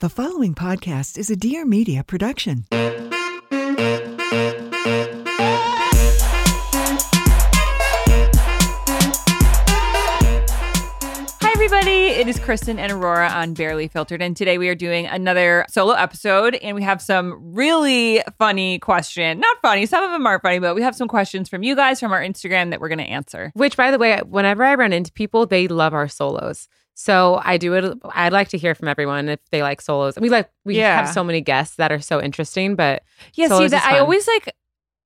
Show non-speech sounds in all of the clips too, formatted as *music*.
The following podcast is a Dear Media production. Hi, everybody. It is Kristen and Aurora on Barely Filtered. And today we are doing another solo episode. And we have some really funny question. Not funny, some of them aren't funny, but we have some questions from you guys from our Instagram that we're going to answer. Which, by the way, whenever I run into people, they love our solos. So I do it. I'd like to hear from everyone if they like solos. We like we Yeah. have so many guests that are so interesting, but Yeah, see, that I always like,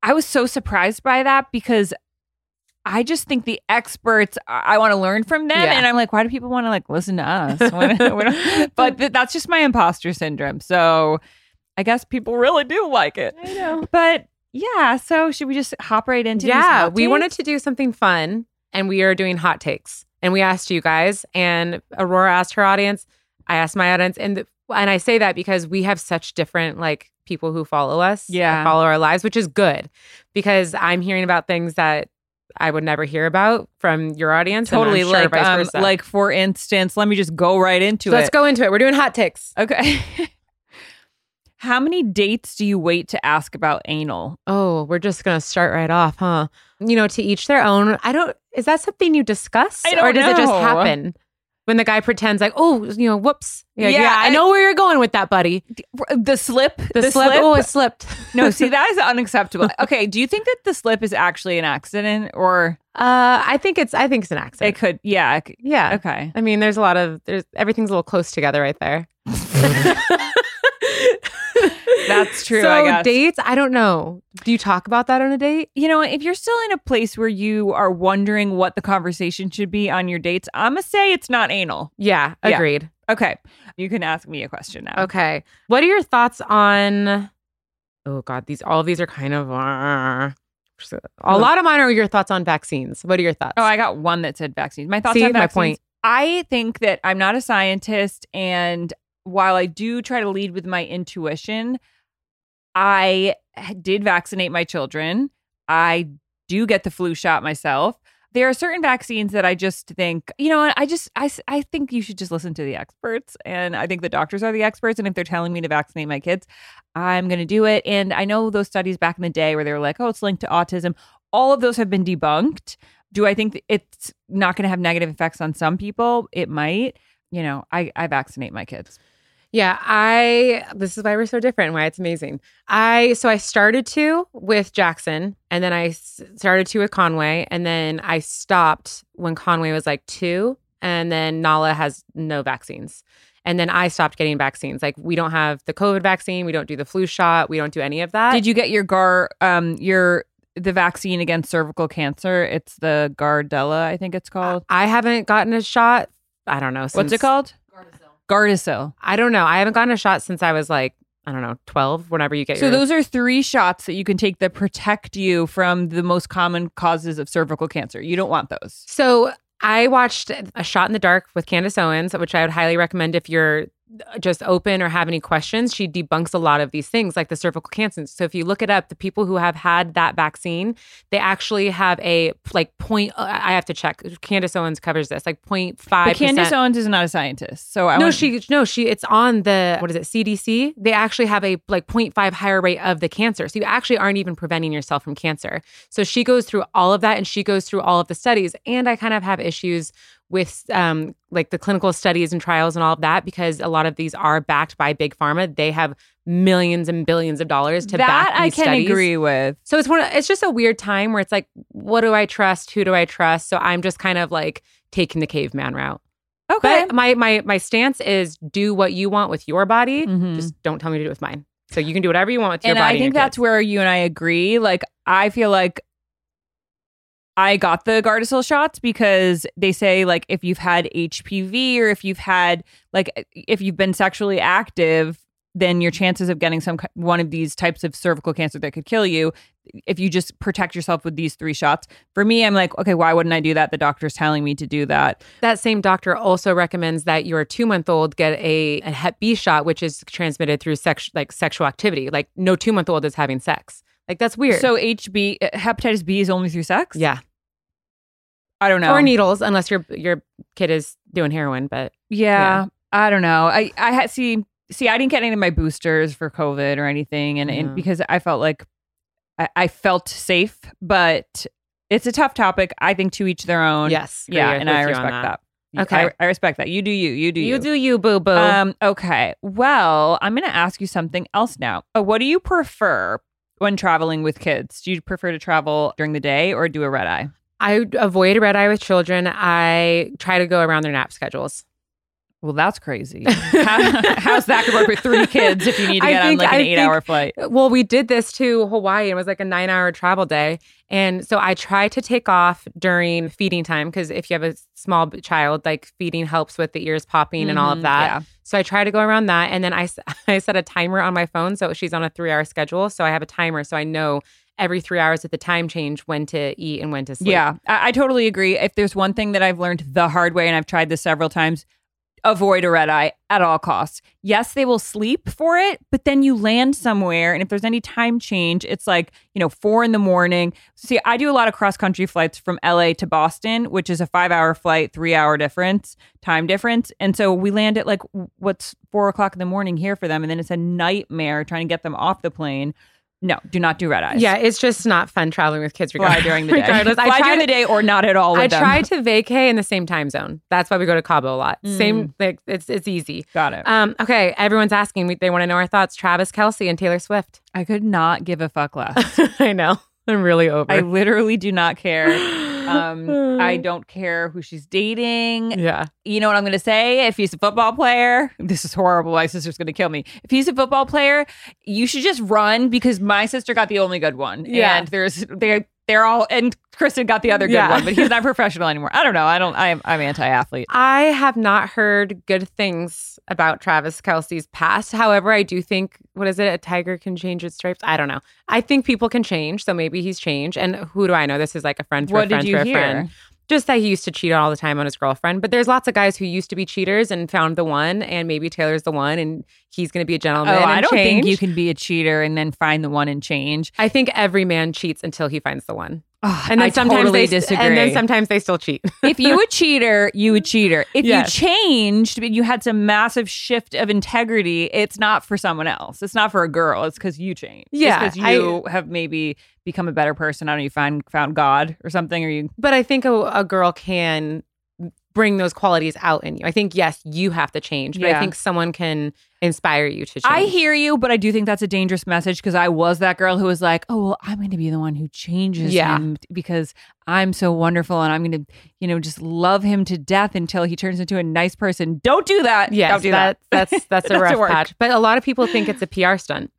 I was so surprised by that because I just think the experts, I want to learn from them. Yeah. And I'm like, why do people want to like listen to us? When- we don't- but th- that's just my imposter syndrome. So I guess people really do like it. I know. But yeah, so should we just hop right into Yeah, we wanted to do something fun, and we are doing hot takes. And we asked you guys, and Aurora asked her audience. I asked my audience, and and I say that because we have such different like people who follow us, Yeah. follow our lives, which is good because I'm hearing about things that I would never hear about from your audience. totally sure like um, like for instance, let me just go right into So it. let's go into it. We're doing hot takes. Okay. *laughs* How many dates do you wait to ask about anal? Oh, we're just gonna start right off, huh? You know, to each their own. I don't. Is that something you discuss, I don't or does it just happen when the guy pretends like, oh, you know, whoops, yeah, Yeah, yeah, I, I- know where you're going with that, buddy. The slip? The, slip. Oh, it slipped. *laughs* no, see, that is *laughs* unacceptable. Okay, do you think that the slip is actually an accident or Uh, I think it's. I think it's an accident. it could, yeah. it could- yeah. Okay. I mean, there's a lot of there's everything's a little close together right there. *laughs* *laughs* That's true, So I guess. dates, I don't know. Do you talk about that on a date? You know, if you're still in a place where you are wondering what the conversation should be on your dates, I'm going to say it's not anal. Yeah, Yeah. agreed. Okay. You can ask me a question now. Okay. What are your thoughts on? Oh God, these all of these are kind of. uh, a lot of mine are your thoughts on vaccines. What are your thoughts? Oh, I got one that said vaccines. My thoughts See, on my point. I think that I'm not a scientist, and while I do try to lead with my intuition, I did vaccinate my children. I do get the flu shot myself. There are certain vaccines that I just think, you know, I just, I, I think you should just listen to the experts. And I think the doctors are the experts. And if they're telling me to vaccinate my kids, I'm going to do it. And I know those studies back in the day where they were like, oh, it's linked to autism. All of those have been debunked. Do I think it's not going to have negative effects on some people? It might. You know, I, I vaccinate my kids. Yeah, I this is why we're so different and why it's amazing. I so I started to with Jackson and then I s- started to with Conway and then I stopped when Conway was like 2 and then Nala has no vaccines. And then I stopped getting vaccines. Like we don't have the COVID vaccine, we don't do the flu shot, we don't do any of that. Did you get your Gar, um, your, the vaccine against cervical cancer? It's the Gardella, I think it's called. I haven't gotten a shot. I don't know. What's it called? Gardasil. I don't know. I haven't gotten a shot since I was like, I don't know, 12, whenever you get So your those are three shots that you can take that protect you from the most common causes of cervical cancer. You don't want those. So I watched A Shot in the Dark with Candace Owens, which I would highly recommend if you're just open or have any questions. She debunks a lot of these things like the cervical cancer. So if you look it up, the people who have had that vaccine, they actually have a like point. Uh, I have to check. Candace Owens covers this like 0.5 But Candace Owens is not a scientist, so I no, want- she no, she it's on the what is it, CDC? They actually have a like 0.5 higher rate of the cancer. So you actually aren't even preventing yourself from cancer. So she goes through all of that and she goes through all of the studies. And I kind of have issues with um, like the clinical studies and trials and all of that because a lot of these are backed by big pharma. They have millions and billions of dollars to that back I can studies. agree with. So it's one. It's just a weird time where it's like, what do I trust? Who do I trust? So I'm just kind of like taking the caveman route. Okay. But my my my stance is do what you want with your body. Mhm. Just don't tell me to do it with mine. So you can do whatever you want with your and body. I and think your that's kids. where you and I agree. Like, I feel like I got the Gardasil shots because they say like if you've had HPV or if you've had like if you've been sexually active, then your chances of getting some one of these types of cervical cancer that could kill you if you just protect yourself with these three shots. For me, I'm like, okay, why wouldn't I do that? The doctor's telling me to do that. that same doctor also recommends that your two month old get a, a Hep B shot, which is transmitted through sex like sexual activity. Like no two month old is having sex. Like that's weird. So HB uh, hepatitis B is only through sex? yeah, I don't know. or needles, unless your your kid is doing heroin. But Yeah, I don't know. I I had see see I didn't get any of my boosters for COVID or anything, and, Yeah. and because I felt like I, I felt safe, but it's a tough topic. I think to each their own. yes, yeah, and I respect that. Okay. I, I respect that. You do you. You do you. You do you, boo boo. Um. Okay. Well, I'm going to ask you something else now. Uh, what do you prefer when traveling with kids? Do you prefer to travel during the day or do a red eye? I avoid red eye with children. I try to go around their nap schedules. Well, that's crazy. *laughs* How, how's that to work with three kids if you need to get on like an I eight hour flight? Well, we did this to Hawaii. It was like a nine hour travel day. And so I try to take off during feeding time because if you have a small child, like feeding helps with the ears popping and all of Mhm, that. yeah. So I try to go around that. And then I, *laughs* I set a timer on my phone. So she's on a three hour schedule. So I have a timer. So I know every three hours at the time change when to eat and when to sleep. Yeah, I, I totally agree. If there's one thing that I've learned the hard way, and I've tried this several times, avoid a red eye at all costs. Yes, they will sleep for it, but then you land somewhere, and if there's any time change, it's like you know four in the morning. See, I do a lot of cross country flights from LA to Boston, which is a five hour flight, three hour difference, time difference, and so we land at like what's four o'clock in the morning here for them, and then it's a nightmare trying to get them off the plane. No, do not do red eyes. Yeah, it's just not fun traveling with kids fly regardless. during the *laughs* day. regardless. fly I try during to- the day or not at all. With I them. try *laughs* to vacay in the same time zone. That's why we go to Cabo a lot. Mm. Same, like it's it's easy. Got it. Um, okay, everyone's asking. we- They want to know our thoughts. Travis Kelce and Taylor Swift. I could not give a fuck less. *laughs* I know. I'm really over. I literally do not care. *gasps* Um, I *laughs* don't care who she's dating. Yeah. You know what I'm going to say? If he's a football player, *laughs* this is horrible. My sister's going to kill me. If he's a football player, you should just run because my sister got the only good one. Yeah. And there's they're they're all and Kristen got the other good Yeah. one, but he's not professional anymore. I don't know. I don't. I'm I'm anti-athlete. I have not heard good things about Travis Kelce's past. However, I do think, what is it? A tiger can change its stripes? I don't know. I think people can change. So maybe he's changed. And who do I know? This is like a friend for What a friend did you for a hear? friend. Just that he used to cheat all the time on his girlfriend. But there's lots of guys who used to be cheaters and found the one. And maybe Taylor's the one and he's going to be a gentleman. Oh. I don't think you can be a cheater and then find the one and change. I think every man cheats until he finds the one. Oh, And then I sometimes totally they disagree. and then sometimes they still cheat. *laughs* if you a cheater, you a cheater. If Yes. you changed, but you had some massive shift of integrity, it's not for someone else. It's not for a girl. It's because you changed. Yeah, because you have maybe become a better person. I don't know. You find found God or something, or you. but I think a, a girl can bring those qualities out in you. I think yes, you have to change, but Yeah. I think someone can inspire you to change. I hear you, but I do think that's a dangerous message because I was that girl who was like, "Oh, well, I'm going to be the one who changes Yeah. him because I'm so wonderful and I'm going to, you know, just love him to death until he turns into a nice person." Don't do that. Yes, don't do that. that, that's that's *laughs* a rough patch. But a lot of people think it's a PR stunt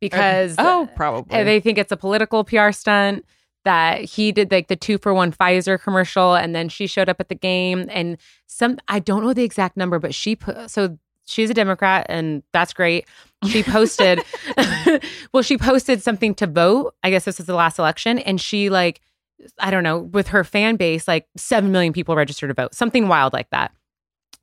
because oh, probably uh, they think it's a political PR stunt. That he did like the two for one Pfizer commercial, and then she showed up at the game, and some I don't know the exact number, but she put so she's a Democrat, and that's great. She posted, *laughs* *laughs* well, she posted something to vote. I guess this was the last election, and she like I don't know with her fan base, like seven million people registered to vote, something wild like that.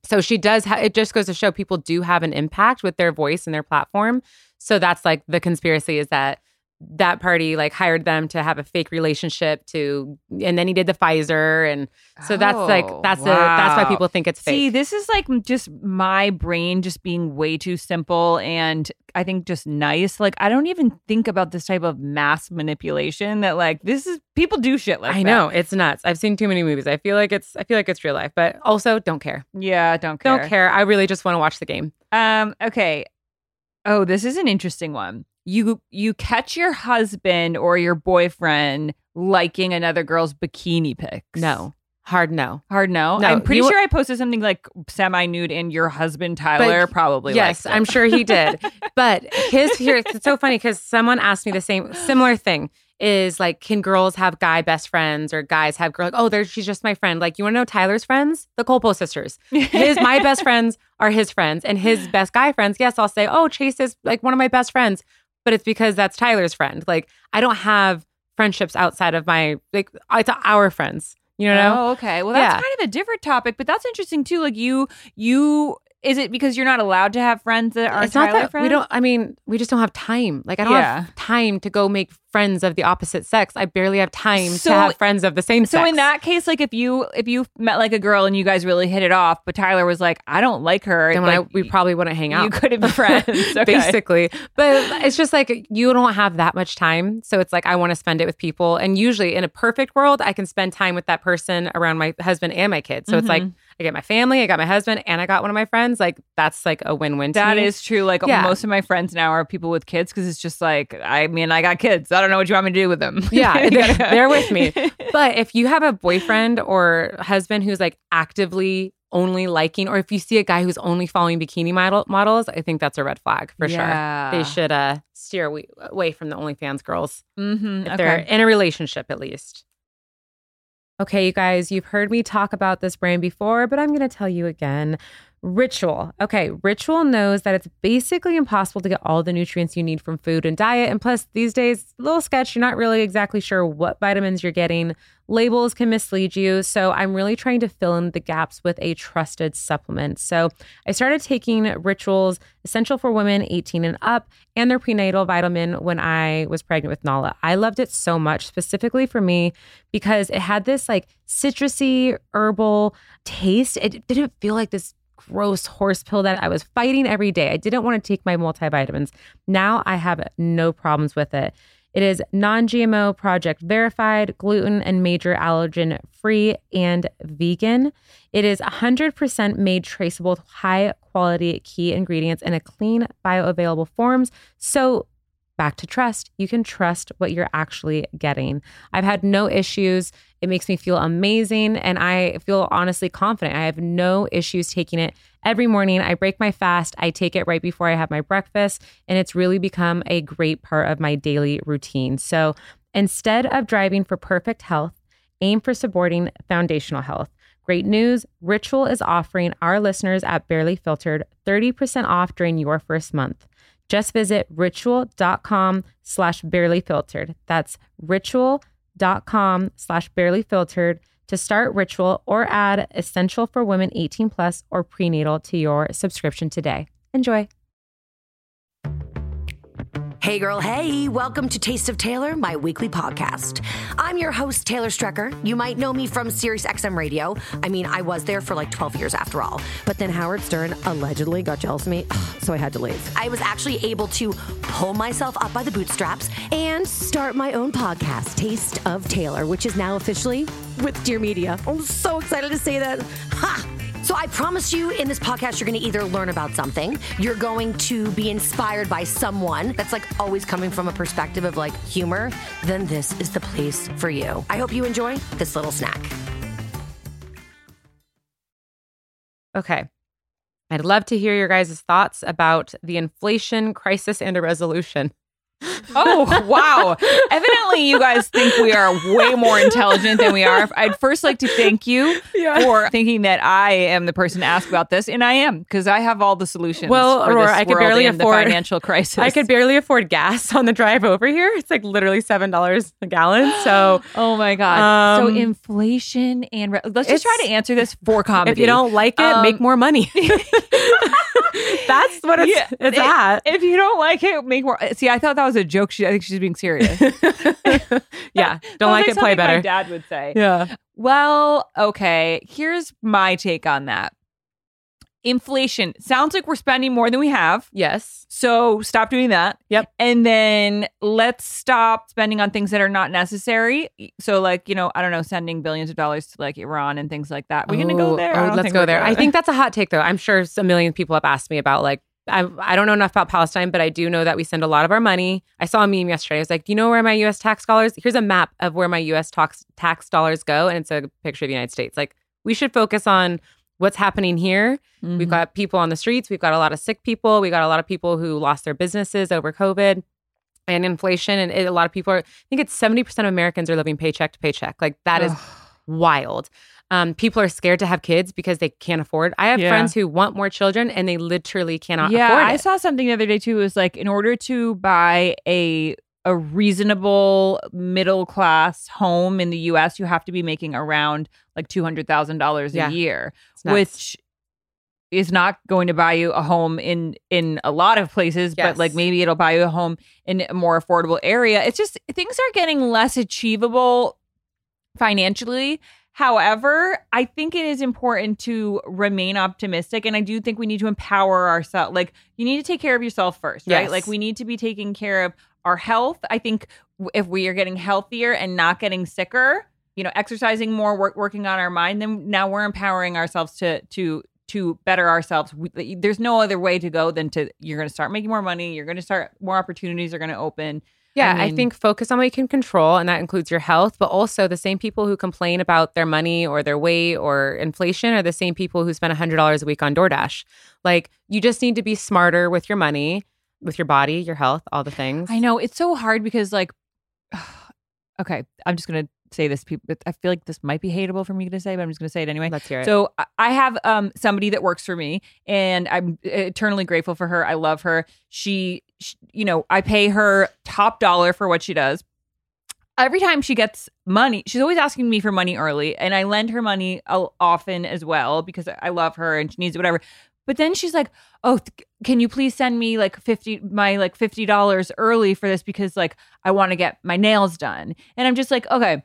So she does. Ha- it just goes to show people do have an impact with their voice and their platform. So that's like the conspiracy is that that party like hired them to have a fake relationship to and then he did the Pfizer and so that's like Oh, that's the that's why people think it's fake. See, this is like just my brain just being way too simple and I think just nice. Like I don't even think about this type of mass manipulation that like this is people do shit like I that. know it's nuts. I've seen too many movies. I feel like it's I feel like it's real life, but also don't care. Yeah, don't care. Don't care. I really just want to watch the game. Um, okay. Oh, this is an interesting one. You you catch your husband or your boyfriend liking another girl's bikini pics. No. Hard no. Hard no. No, I'm pretty you- sure I posted something like semi nude and your husband Tyler probably yes, liked it. I'm sure he did. *laughs* but his here it's so funny because someone asked me the same similar thing. Is like, can girls have guy best friends or guys have girl? Like, oh, there's she's just my friend. Like, you want to know Tyler's friends? The Culpo sisters. His my best friends are his friends, and his best guy friends. Yes, I'll say, oh, Chase is like one of my best friends, but it's because that's Tyler's friend. Like, I don't have friendships outside of my like it's our friends. You know? Oh, okay. Well, that's Yeah. kind of a different topic, but that's interesting too. Like you, you is it because you're not allowed to have friends that aren't it's not Tyler that friends? we don't. I mean, we just don't have time. Like I don't Yeah. have time to go make friends of the opposite sex. I barely have time So- to have friends of the same So sex. in that case, like if you if you met like a girl and you guys really hit it off, but Tyler was like, I don't like her, then like, I, we probably wouldn't hang out. you couldn't be *laughs* friends, okay. basically. But it's just like you don't have that much time. So it's like I want to spend it with people. And usually in a perfect world, I can spend time with that person around my husband and my kids. So it's like Mhm. I get my family, I got my husband, and I got one of my friends. Like that's like a win-win. to That is true. Like Yeah. most of my friends now are people with kids because it's just like, I mean, I got kids. I don't know what you want me to do with them. Yeah, *laughs* they're, they're with me. *laughs* But if you have a boyfriend or husband who's like actively only liking, or if you see a guy who's only following bikini model, models, I think that's a red flag for Yeah. sure. They should uh, steer away, away from the OnlyFans girls Mhm, if they're in a relationship at least. Okay, you guys, you've heard me talk about this brand before, but I'm going to tell you again. Ritual. Okay, Ritual knows that it's basically impossible to get all the nutrients you need from food and diet. And plus, these days, a little sketch, you're not really exactly sure what vitamins you're getting. Labels can mislead you. So, I'm really trying to fill in the gaps with a trusted supplement. So, I started taking Rituals Essential for Women 18 and Up and their prenatal vitamin when I was pregnant with Nala. I loved it so much, specifically for me, because it had this like citrusy, herbal taste. It didn't feel like this gross horse pill that I was fighting every day. I didn't want to take my multivitamins. Now I have no problems with it. It is non GMO, project verified, gluten and major allergen free, and vegan. It is 100% made traceable with high quality key ingredients in a clean, bioavailable forms. So, back to trust. You can trust what you're actually getting. I've had no issues. It makes me feel amazing and I feel honestly confident. I have no issues taking it every morning. I break my fast. I take it right before I have my breakfast and it's really become a great part of my daily routine. So, instead of driving for perfect health, aim for supporting foundational health. Great news Ritual is offering our listeners at Barely Filtered 30% off during your first month. Just visit ritual.com slash barely filtered. That's ritual.com slash barely filtered to start Ritual or add Essential for Women 18 plus or prenatal to your subscription today. Enjoy. Hey, girl, hey, welcome to Taste of Taylor, my weekly podcast. I'm your host, Taylor Strecker. You might know me from Sirius XM Radio. I mean, I was there for like 12 years after all. But then Howard Stern allegedly got jealous of me, *sighs* so I had to leave. I was actually able to pull myself up by the bootstraps and start my own podcast, Taste of Taylor, which is now officially with Dear Media. I'm so excited to say that. Ha! So I promise you in this podcast, you're going to either learn about something, you're going to be inspired by someone that's like always coming from a perspective of like humor, then this is the place for you. I hope you enjoy this little snack. Okay. I'd love to hear your guys' thoughts about the inflation crisis and a resolution. Oh, wow. Evidently, you guys think we are way more intelligent than we are. I'd first like to thank you for thinking that I am the person to ask about this, and I am because I have all the solutions. Well, for Aurora, this I could barely afford- financial crisis. I could barely afford gas on the drive over here. It's like literally $7 a gallon. So *gasps* Oh my god! so Um, inflation and re- let's just try to answer this for comedy. if you don't like it, Um, make more money. *laughs* *laughs* *laughs* That's what it's, Yeah, it's it- at. If you don't like it, make more. See, I thought that was a joke. She, I think she's being serious. *laughs* *laughs* yeah. Don't Sounds like it, play something My better. dad would say. Yeah. Well, okay. Here's my take on that. Inflation sounds like we're spending more than we have. Yes. So stop doing that. Yep. And then let's stop spending on things that are not necessary. So, like, you know, I don't know, sending billions of dollars to like Iran and things like that. We're going to go Oh, there. Oh, let's go there. I think that's a hot take, though. I'm sure a million people have asked me about like. I, I don't know enough about Palestine, but I do know that we send a lot of our money. I saw a meme yesterday. I was like, "Do you know where my U.S. tax dollars? Here's a map of where my U.S. tax tax dollars go, and it's a picture of the United States. Like, we should focus on what's happening here. Mm-hmm. We've got people on the streets. We've got a lot of sick people. We got a lot of people who lost their businesses over COVID and inflation. And it, a lot of people are, I think it's 70% of Americans are living paycheck to paycheck. Like that is wild. Um, people are scared to have kids because they can't afford. I have Yeah. friends who want more children and they literally cannot yeah. I saw something the other day too. It was like in order to buy a a reasonable middle class home in the U.S., you have to be making around like two hundred thousand dollars Yeah. a year, which is not going to buy you a home in in a lot of places, but like maybe it'll buy you a home in a more affordable area. It's just things are getting less achievable financially. However, I think it is important to remain optimistic. And I do think we need to empower ourselves. Like, you need to take care of yourself first, right? Yes. Like, we need to be taking care of our health. I think if we are getting healthier and not getting sicker, you know, exercising more, work, working on our mind, then now we're empowering ourselves to, to, to better ourselves. We, there's no other way to go than to, you're going to start making more money. You're going to start, more opportunities are going to open. Yeah, I I, think focus on what you can control, and that includes your health, but also the same people who complain about their money or their weight or inflation are the same people who spend $100 a week on DoorDash. Like, you just need to be smarter with your money, with your body, your health, all the things. I know it's so hard because like *sighs* okay, I'm just gonna say this. People, I feel like this might be hateable for me to say, but I'm just gonna say it anyway. Let's hear it. So I- have um somebody that works for me, and I'm eternally grateful for her. I love her. She, sh you know, I pay her top dollar for what she does. Every time she gets money, she's always asking me for money early, and I lend her money often as well because I love her and she needs it, whatever. But then she's like, "Oh, th- can you please send me like fifty my like fifty dollars early for this because like I want to get my nails done?" And I'm just like, "Okay."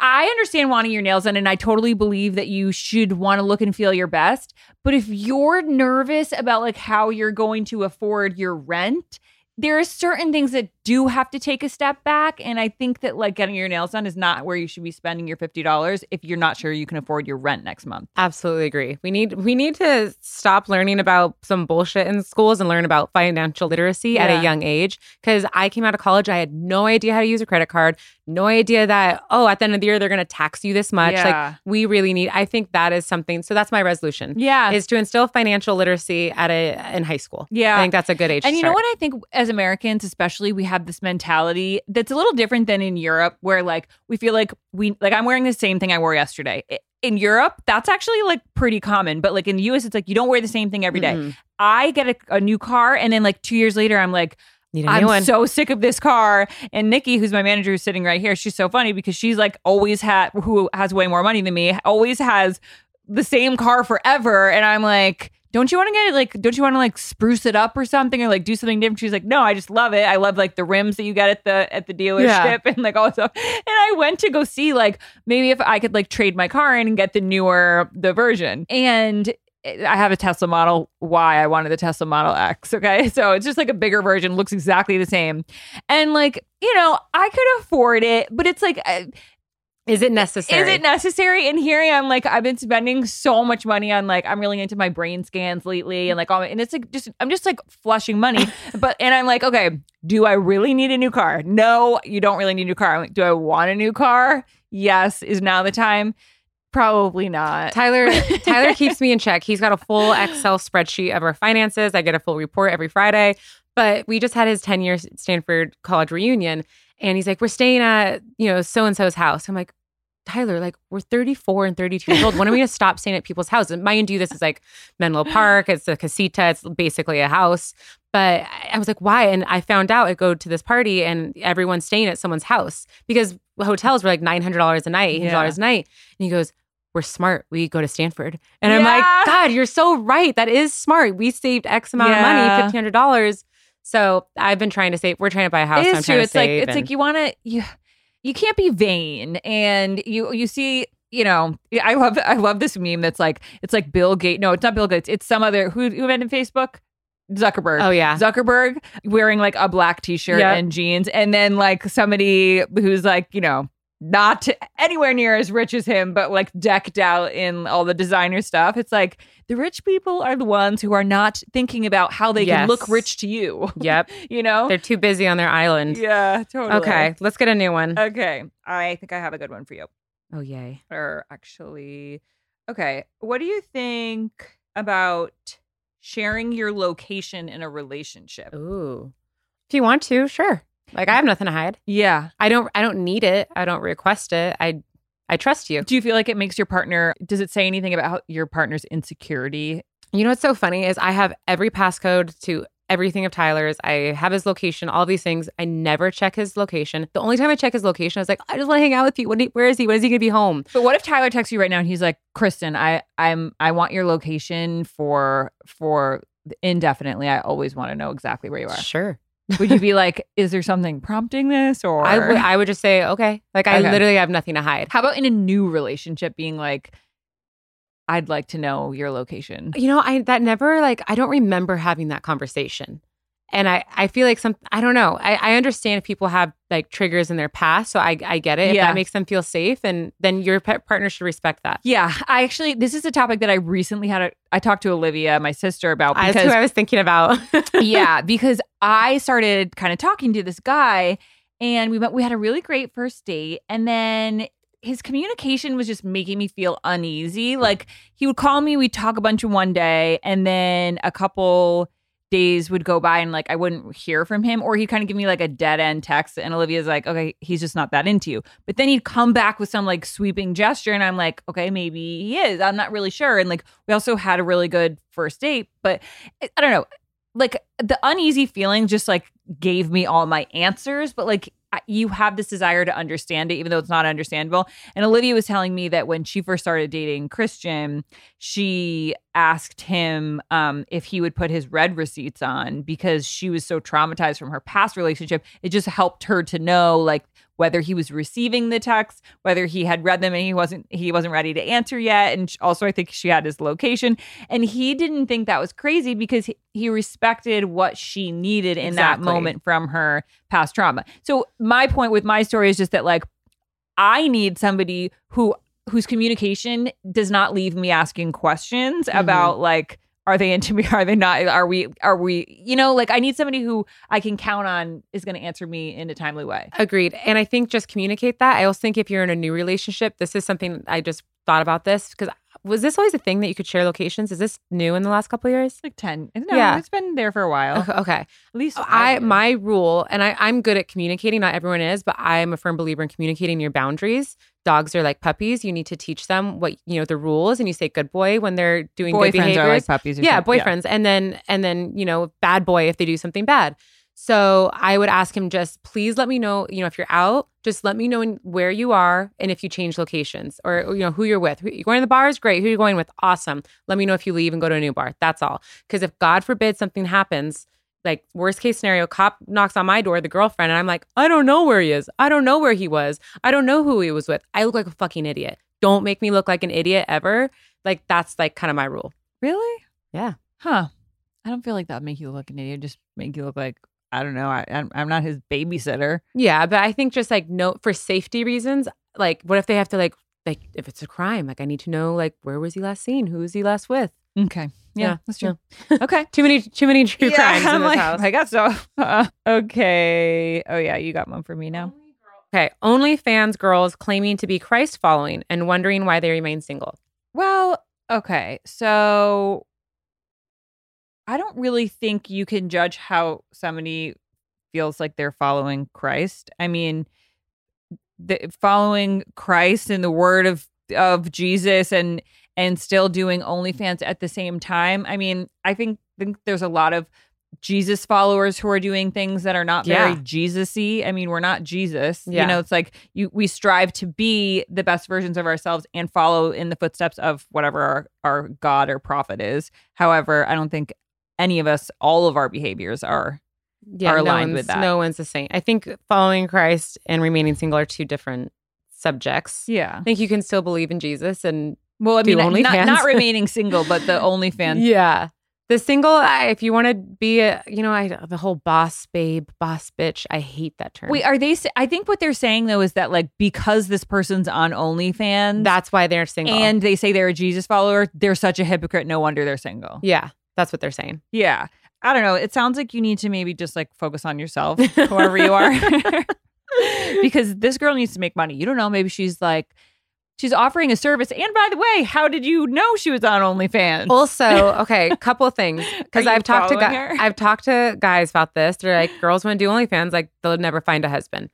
I understand wanting your nails done, and I totally believe that you should want to look and feel your best. But if you're nervous about like how you're going to afford your rent, there are certain things that do have to take a step back. And I think that like getting your nails done is not where you should be spending your fifty dollars if you're not sure you can afford your rent next month. Absolutely agree. We need we need to stop learning about some bullshit in schools and learn about financial literacy at a young age. Because I came out of college, I had no idea how to use a credit card, no idea that oh, at the end of the year they're going to tax you this much. Yeah. Like we really need. I think that is something. So that's my resolution. Yeah. is to instill financial literacy at a in high school. Yeah. I think that's a good age. And you know what I think as Americans, especially, we have this mentality that's a little different than in Europe, where like we feel like we like I'm wearing the same thing I wore yesterday. In Europe, that's actually like pretty common, but like in the US, it's like you don't wear the same thing every day. Mhm. I get a, a new car, and then like two years later, I'm like, I Need a I'm one. so sick of this car. And Nikki, who's my manager, who's sitting right here, she's so funny because she's like always had who has way more money than me, always has the same car forever. And I'm like, don't you want to get it like don't you want to like spruce it up or something or like do something different? She's like, No, I just love it. I love like the rims that you get at the at the dealership *laughs* and like all stuff. And I went to go see like maybe if I could like trade my car in and get the newer the version. And I have a Tesla Model Y. I wanted the Tesla Model X. Okay. *laughs* So it's just like a bigger version, looks exactly the same. And like, you know, I could afford it, but it's like, uh, is it necessary? is it necessary? And here I am, like, I've been spending so much money on like, I'm really into my brain scans lately, and like, all my, and it's like just, I'm just like flushing money. *laughs* but and I'm like, okay, do I really need a new car? No, you don't really need a new car. I'm like, do I want a new car? Yes. Is now the time? Probably not. Tyler *laughs* Tyler keeps me in check. He's got a full Excel spreadsheet of our finances. I get a full report every Friday. But we just had his 10 year Stanford college reunion and he's like, We're staying at, you know, so and so's house. I'm like, Tyler, like we're 34 and 32 years old. When are we gonna stop staying at people's houses? And mind you, this is like Menlo Park, it's a casita, it's basically a house. But I- was like, why? And I found out I go to this party and everyone's staying at someone's house because hotels were like $900 a night, $800 Yeah. a night. And he goes, we're smart. We go to Stanford. And I'm like, God, you're so right. That is smart. We saved X amount of money, Yeah. fifteen hundred dollars. So I've been trying to save. We're trying to buy a house. It is so true. to It's like it's and- like you want to you you can't be vain, and you you see you know I love I love this meme that's like it's like Bill Gates. No, it's not Bill Gates. It's some other who who invented Facebook. Zuckerberg. Oh yeah. Zuckerberg wearing like a black t-shirt Yep. and jeans, and then like somebody who's like you know not anywhere near as rich as him, but like decked out in all the designer stuff. It's like the rich people are the ones who are not thinking about how they can look rich to you. Yep. *laughs* you know? They're too busy on their island. Yeah, totally. Okay, let's get a new one. Okay. I think I have a good one for you. oh yay. Or actually, okay. What do you think about sharing your location in a relationship? Ooh. If you want to, sure. Like I have nothing to hide. Yeah. I don't I don't need it. I don't request it. I I trust you. Do you feel like it makes your partner, does it say anything about how your partner's insecurity? You know what's so funny is I have every passcode to everything of Tyler's. I have his location, all these things. I never check his location. The only time I check his location, I was like, I just want to hang out with you. When he, where is he? When is he going to be home? But what if Tyler texts you right now and he's like, Kristen, I, I'm, I want your location for, for indefinitely. I always want to know exactly where you are. Sure. Would you be *laughs* like, is there something prompting this or? I would I would just say, okay. Like I Okay. literally have nothing to hide. How about in a new relationship being like, I'd like to know your location? You know, I that never like I don't remember having that conversation. And I, I feel like some I don't know. I, I understand if people have like triggers in their past, so I, I get it. If Yeah. that makes them feel safe, and then your pet partner should respect that. Yeah, I actually this is a topic that I recently had. A, I talked to Olivia, my sister, about That's who I was thinking about. *laughs* yeah, because I started kind of talking to this guy, and we went. We had a really great first date, and then his communication was just making me feel uneasy. Like he would call me, we'd talk a bunch of one day, and then a couple days would go by and like I wouldn't hear from him or he'd kind of give me like a dead end text and Olivia's like okay he's just not that into you. But then he'd come back with some like sweeping gesture and I'm like okay maybe he is I'm not really sure. And like we also had a really good first date but I I don't know like the uneasy feeling just like gave me all my answers but like you have this desire to understand it even though it's not understandable. And olivia was telling me that when she first started dating christian she asked him um, if he would put his read receipts on because she was so traumatized from her past relationship. It just helped her to know like whether he was receiving the text whether he had read them and he wasn't he wasn't ready to answer yet. And also i think she had his location. And he didn't think that was crazy because he, he respected what she needed in that moment from her past trauma. So my point with my story is just that like i need somebody who whose communication does not leave me asking questions Mhm. about like are they into me *laughs* are they not are we are we you know like i need somebody who i can count on is going to answer me in a timely way Agreed. And I think just communicate that. I also think if you're in a new relationship, this is something I just thought about this because was this always a thing that you could share locations? Is this new in the last couple of years? like 10 no Yeah. it's been there for a while Okay. okay. at least oh, five I my rule, and I, I'm good at communicating. Not everyone is, but I am a firm believer in communicating your boundaries. Dogs are like puppies. You need to teach them what you know the rules, and you say "good boy" when they're doing good boyfriends behaviors. are like puppies yeah, something. boyfriends, and then and then you know bad boy if they do something bad. So I would ask him just please let me know, you know, if you're out, just let me know where you are and if you change locations or, you know who you're with. Who, you going to the bars? Great. Who you're going with? Awesome. Let me know if you leave and go to a new bar. That's all. Because if God forbid something happens, like worst case scenario, cop knocks on my door, the girlfriend, and I'm like, I don't know where he is. I don't know where he was. I don't know who he was with. I look like a fucking idiot. Don't make me look like an idiot ever. Like that's like kind of my rule. really Yeah. huh i don't feel like that would make you look like an idiot just make you look like i don't know I, I'm, I'm not his babysitter Yeah, but I think just like no for safety reasons, like what if they have to like like if it's a crime, like I need to know like where was he last seen? Who was he last with? okay yeah, Yeah, that's true yeah. *laughs* okay Too many too many true crimes in I'm this like, house. I guess so. Uh, *laughs* okay. Oh yeah, you got one for me now. Okay, OnlyFans girls claiming to be Christ following and wondering why they remain single. Well, okay. So I don't really think you can judge how somebody feels like they're following Christ. I mean, the, following Christ and the word of of Jesus and and still doing OnlyFans at the same time. I mean, I think think there's a lot of Jesus followers who are doing things that are not very Jesusy. Jesus-y. I mean, we're not Jesus. Yeah. You know, it's like you we strive to be the best versions of ourselves and follow in the footsteps of whatever our, our God or prophet is. However, I don't think any of us, all of our behaviors are yeah, are no aligned one's- with that. No one's the same. I think following Christ and remaining single are two different subjects. yeah. I think you can still believe in Jesus and Well, I mean, not, not *laughs* remaining single, but the only OnlyFans. yeah. The single, I, if you want to be a, you know, I the whole boss babe, boss bitch, I hate that term. Wait, are they? I think what they're saying though is that like because this person's on OnlyFans, that's why they're single. and they say they're a Jesus follower, they're such a hypocrite. No wonder they're single. yeah, that's what they're saying. Yeah. I don't know. It sounds like you need to maybe just like focus on yourself, whoever you are. *laughs* *laughs* because this girl needs to make money. You don't know. Maybe she's like, she's offering a service. And by the way, how did you know she was on OnlyFans? Also, *laughs* okay, couple things because I've talked to guys. I've talked to guys about this. They're like, girls want to do OnlyFans, like they'll never find a husband.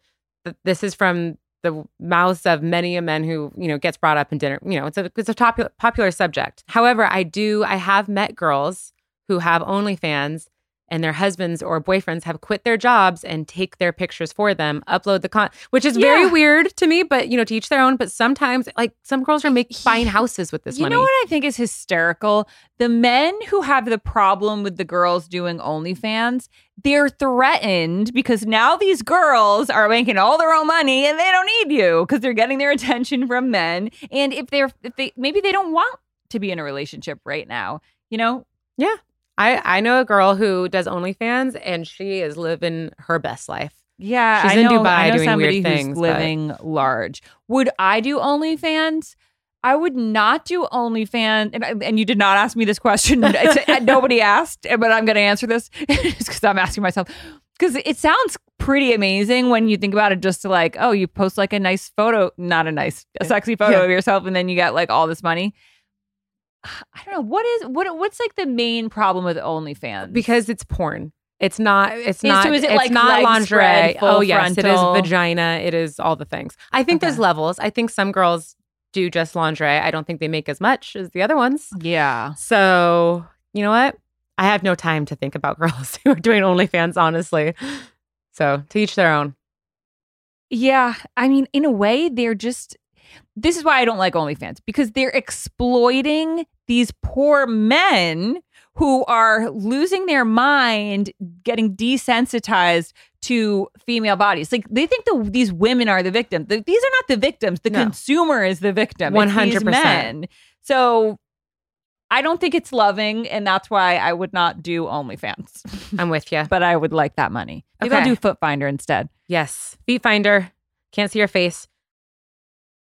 This is from the mouths of many a men who you know gets brought up in dinner. You know, it's a it's a popular popular subject. However, I do I have met girls who have OnlyFans. And their husbands or boyfriends have quit their jobs and take their pictures for them, upload the con, which is very weird to me. But you know, to each their own. But sometimes, like some girls are making buying houses with this you money. You know what I think is hysterical? The men who have the problem with the girls doing OnlyFans, they're threatened because now these girls are making all their own money and they don't need you because they're getting their *laughs* attention from men. And if they're if they maybe they don't want to be in a relationship right now, you know? I I know a girl who does OnlyFans and she is living her best life. Yeah, She's I in know, Dubai I know doing somebody weird who's things, but- living large. Would I do OnlyFans? I would not do OnlyFans. And, and you did not ask me this question. *laughs* Uh, nobody asked, but I'm going to answer this *laughs* because I'm asking myself. Because it sounds pretty amazing when you think about it. Just to like, oh, you post like a nice photo, not a nice, a sexy photo Yeah. of yourself, and then you get like all this money. I don't know what is what. What's like the main problem with OnlyFans? because it's porn. It's not. Uh, it's not. so is it it's like not lingerie. spread, oh yes, it is vagina. It is all the things. I think there's levels. I think some girls do just lingerie. I don't think they make as much as the other ones. yeah, So you know what? I have no time to think about *laughs* girls who are doing OnlyFans. Honestly, so to each their own. Yeah, I mean, in a way, they're just. This is why I don't like OnlyFans because they're exploiting these poor men who are losing their mind, getting desensitized to female bodies. Like they think the, these women are the victim. The- these are not the victims. The No. consumer is the victim. These 100%. men. So I don't think it's loving, and that's why I would not do OnlyFans. *laughs* I'm with you. but I would like that money. Maybe I'll do Foot Finder instead. Yes, feet finder. Can't see your face.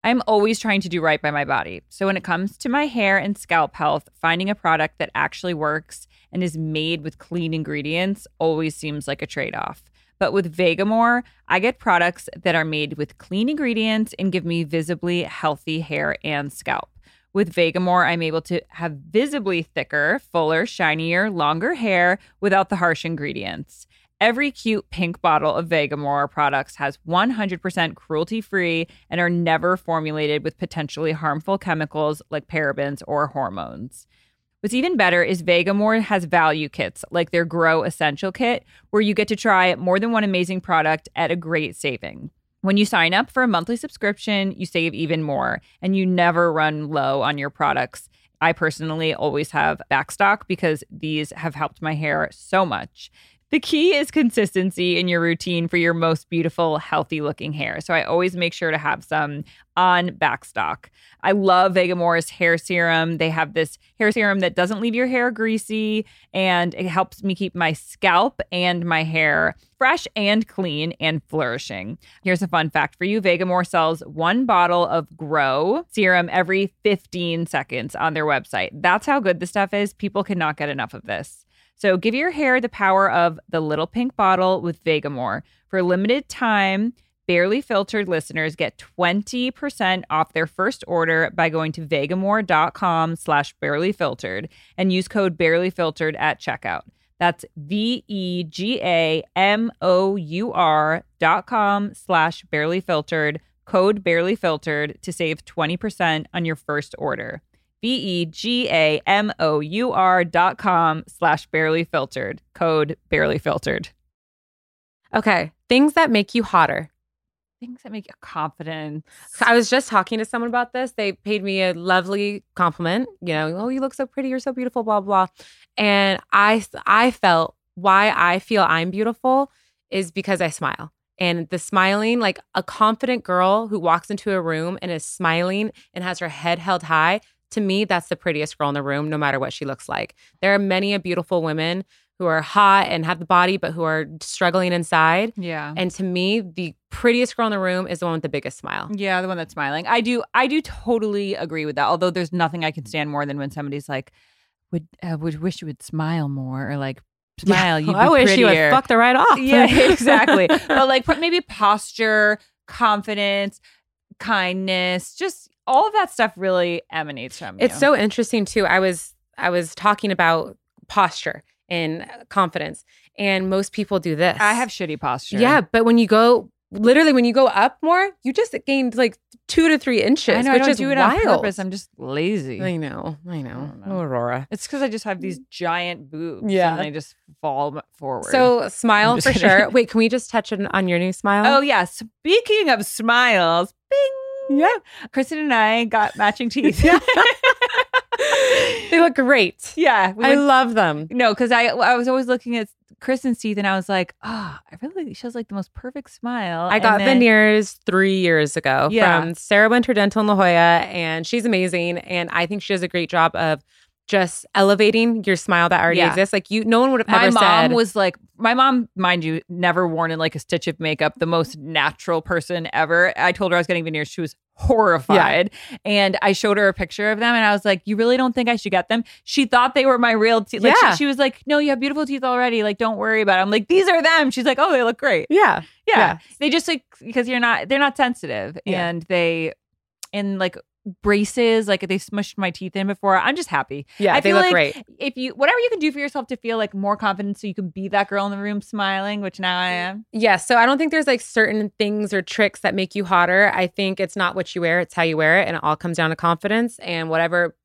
I'm always trying to do right by my body. So when it comes to my hair and scalp health, finding a product that actually works and is made with clean ingredients always seems like a trade off. But with Vegamour, I get products that are made with clean ingredients and give me visibly healthy hair and scalp. With Vegamour, I'm able to have visibly thicker, fuller, shinier, longer hair without the harsh ingredients. Every cute pink bottle of Vegamour products has 100% cruelty free and are never formulated with potentially harmful chemicals like parabens or hormones. What's even better is Vegamour has value kits like their Grow Essential Kit, where you get to try more than one amazing product at a great saving. When you sign up for a monthly subscription, you save even more and you never run low on your products. I personally always have backstock because these have helped my hair so much. The key is consistency in your routine for your most beautiful, healthy looking hair. So I always make sure to have some on backstock. I love Vegamour's hair serum. They have this hair serum that doesn't leave your hair greasy and it helps me keep my scalp and my hair fresh and clean and flourishing. Here's a fun fact for you Vegamour sells one bottle of Grow serum every 15 seconds on their website. That's how good the stuff is. People cannot get enough of this. So give your hair the power of the little pink bottle with Vegamour. For a limited time, barely filtered listeners get 20% off their first order by going to vegamour.com slash barely filtered and use code barely filtered at checkout. That's V E G A M O U R dot com slash barely filtered, code barely filtered to save 20% on your first order. V E G A M O U R dot com slash barely filtered. Code barely filtered. Okay, things that make you hotter. Things that make you confident. I was just talking to someone about this. They paid me a lovely compliment. You know, oh, you look so pretty. You're so beautiful. Blah blah. And I, I felt why I feel I'm beautiful is because I smile. And the smiling, like a confident girl who walks into a room and is smiling and has her head held high, to me, that's the prettiest girl in the room, no matter what she looks like. There are many a beautiful women who are hot and have the body, but who are struggling inside. Yeah. And to me, the prettiest girl in the room is the one with the biggest smile. Yeah, the one that's smiling. I do. I do totally agree with that. Although there's nothing I can stand more than when somebody's like, "Would uh, would wish you would smile more," or like, *laughs* "Smile, you'd be I wish you prettier." would fuck the right off. yeah, *laughs* exactly. but like, put maybe posture, confidence, kindness, just all of that stuff really emanates from you. It's so interesting too. I was I was talking about posture and confidence, and most people do this. I have shitty posture. yeah, but when you go literally when you go up more, you just gained like two to three inches. I know. which I don't is do it wild. on purpose. I'm just lazy. I know. I know. don't know. Oh, Aurora. it's because I just have these giant boobs. Yeah. and they just fall forward. So smile for kidding. sure. Wait, can we just touch on, on your new smile? Oh yeah. Speaking of smiles, bing. Yeah. Kristen and I got matching teeth. Yeah. *laughs* they look great. yeah. we I went- love them. no, because I I was always looking at Kristen's teeth and I was like, oh, I really she has like the most perfect smile. I got then- veneers three years ago Yeah. from Sarah Winter Dental in La Jolla, and she's amazing. And I think she does a great job of just elevating your smile that already Yeah. exists. Like you, no one would have My ever said. My mom was like, my mom, mind you, never worn in like a stitch of makeup. The most natural person ever. I told her I was getting veneers. She was horrified, and I showed her a picture of them, and I was like, "You really don't think I should get them?" She thought they were my real teeth. Like, Yeah. she, she was like, "No, you have beautiful teeth already. Like, don't worry about it." I'm like, "These are them." She's like, "Oh, they look great." yeah, Yeah. Yeah. They just like because you're not they're not sensitive Yeah. and they and like braces like they smushed my teeth in before. I'm just happy. yeah. I they feel look like great. If you whatever you can do for yourself to feel like more confident so you can be that girl in the room smiling, which now I am. Yeah. So I don't think there's like certain things or tricks that make you hotter. I think it's not what you wear, it's how you wear it. And it all comes down to confidence and whatever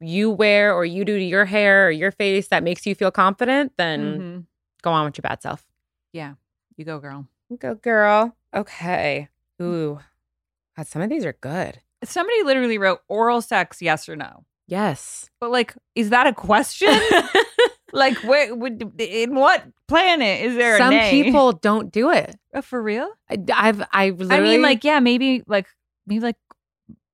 you wear or you do to your hair or your face that makes you feel confident, then Mhm. go on with your bad self. Yeah. You go, girl. Go, girl. Okay. Ooh. God, some of these are good. Somebody literally wrote oral sex, yes or no. Yes. But like, is that a question? *laughs* like, where would in what planet is there? Some people don't do it. Uh, for real. I, I've, I literally, I mean, like, yeah, maybe like maybe like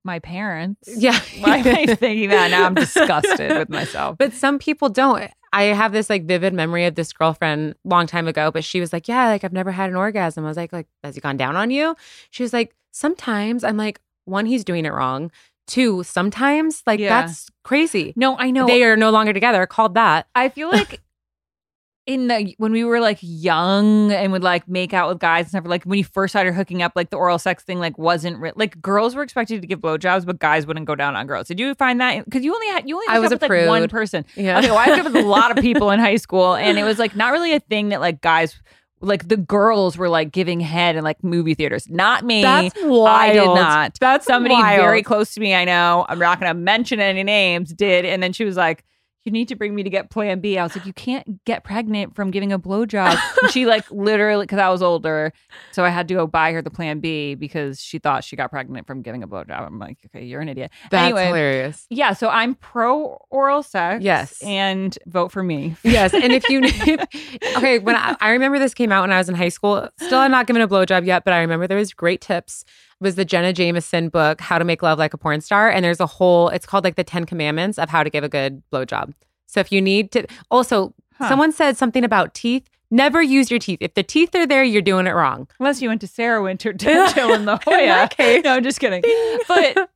my parents. yeah. Why am I *laughs* thinking that? Now I'm disgusted with myself. But some people don't. I have this like vivid memory of this girlfriend long time ago, but she was like, "Yeah, like I've never had an orgasm." I was like, "Like has he gone down on you?" She was like, "Sometimes." I'm like, "One, he's doing it wrong. Two, sometimes like Yeah. that's crazy." No, I know. They are no longer together. Called that. I feel like *laughs* in the when we were like young and would like make out with guys and stuff, like when you first started hooking up, like the oral sex thing, like wasn't re- like girls were expected to give blowjobs, but guys wouldn't go down on girls. Did you find that? Because you only had you only I was with like one person. Yeah. Okay, well, I hooked up with a lot of *laughs* people in high school, and it was like not really a thing that like guys. Like the girls were like giving head in like movie theaters, not me. That's I did not. That's somebody wild. very close to me. I know. I'm not going to mention any names. Did and then she was like, "You need to bring me to get Plan B. I was like, "You can't get pregnant from giving a blowjob." and she like *laughs* literally because I was older, so I had to go buy her the Plan B because she thought she got pregnant from giving a blowjob. I'm like, "Okay, you're an idiot." That's anyway, hilarious. yeah. So I'm pro oral sex. Yes. and vote for me. Yes, and if you *laughs* okay, when I, I remember this came out when I was in high school, still had not given a blowjob yet, but I remember there was great tips. Was the Jenna Jameson book, How to Make Love Like a Porn Star, and there's a whole. It's called like the Ten Commandments of how to give a good blowjob. So if you need to, also Huh. someone said something about teeth. Never use your teeth. If the teeth are there, you're doing it wrong. Unless you went to Sarah Winter *laughs* Dental in La In Jolla. that case. No, I'm just kidding. But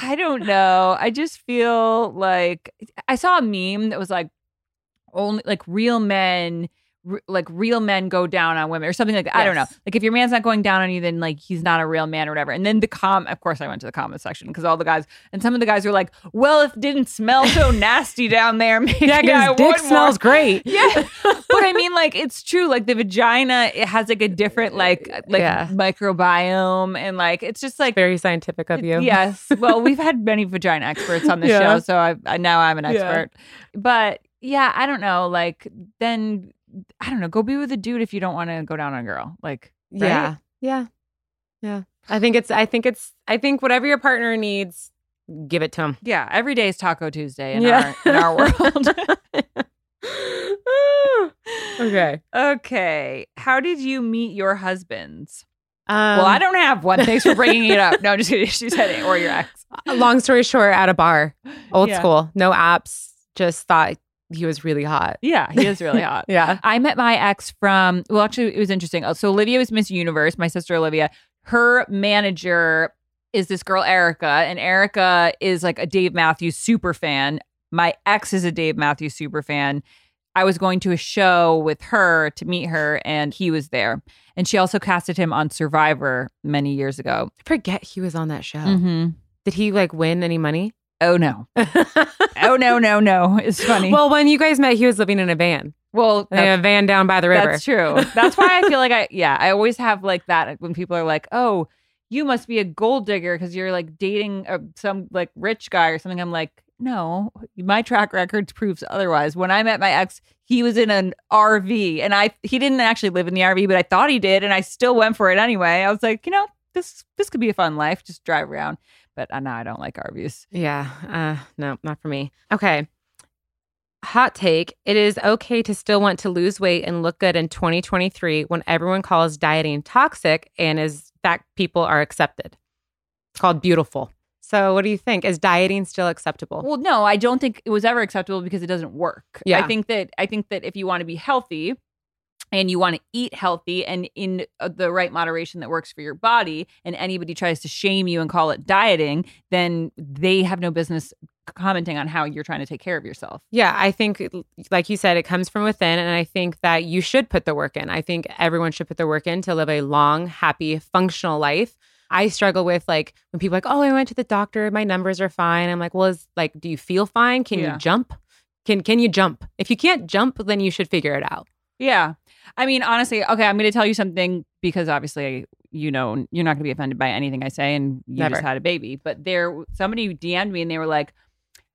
I don't know. I just feel like I saw a meme that was like only like real men r- like real men go down on women or something like that. I don't know. Like if your man's not going down on you, then like he's not a real man or whatever. And then the com, of course, I went to the comment section because all the guys and some of the guys were like, "Well, if it didn't smell so *laughs* nasty down there, maybe Yeah, I dick would smells more." great. *laughs* Yeah, but I mean, *laughs* like it's true. Like the vagina, it has like a different like like Yeah. microbiome, and like it's just like Very scientific of you. Yes. Well, we've had many vagina experts on the Yeah. show, so I, I now I'm an Yeah. expert. But yeah, I don't know. Like then I don't know. Go be with a dude if you don't want to go down on a girl. Like right? Yeah. Yeah. Yeah. I think it's I think it's I think whatever your partner needs, give it to him. yeah. Every day is Taco Tuesday in Yeah. our in our *laughs* world. *laughs* okay. okay. How did you meet your husbands? Um, well, I don't have one. Thanks for bringing it up. No, just kidding. She said it, or your ex. long story short, at a bar. Old Yeah. school. No apps. Just thought he was really hot. Yeah, he is really *laughs* hot. Yeah. I met my ex from, well, actually, it was interesting. Uh, So, Olivia was Miss Universe, my sister Olivia. Her manager is this girl, Erica, and Erica is like a Dave Matthews super fan. My ex is a Dave Matthews super fan. I was going to a show with her to meet her, and he was there. And she also casted him on Survivor many years ago. I forget he was on that show. Mm-hmm. Did he like win any money? Oh, no. *laughs* Oh, no, no, no. It's funny. Well, when you guys met, he was living in a van. well In a van down by the river. That's true. That's why I feel like I, yeah, I always have like that when people are like, oh, you must be a gold digger because you're like dating uh, some like rich guy or something. I'm like, no, my track record proves otherwise. When I met my ex, he was in an RV and I, he didn't actually live in the RV, but I thought he did. And I still went for it anyway. I was like, you know, this, this could be a fun life. Just drive around. But uh, now I don't like RVs. Yeah. Uh, no, not for me. Okay. Hot take. It is okay to still want to lose weight and look good in 2023 when everyone calls dieting toxic and is fact people are accepted. It's called beautiful. So what do you think? Is dieting still acceptable? Well, no, I don't think it was ever acceptable because it doesn't work. Yeah. I think that I think that if you want to be healthy and you want to eat healthy and in uh, the right moderation that works for your body and anybody tries to shame you and call it dieting, then they have no business commenting on how you're trying to take care of yourself. Yeah, I think, like you said, it comes from within. And I think that you should put the work in. I think everyone should put the work in to live a long, happy, functional life. I struggle with like when people are like, oh, I went to the doctor, my numbers are fine. I'm like, well, is like, do you feel fine? Can Yeah. you jump? Can can you jump? If you can't jump, then you should figure it out. Yeah. I mean, honestly, okay, I'm going to tell you something because obviously, you know, you're not going to be offended by anything I say and you Never. just had a baby. But there, somebody DM'd me and they were like,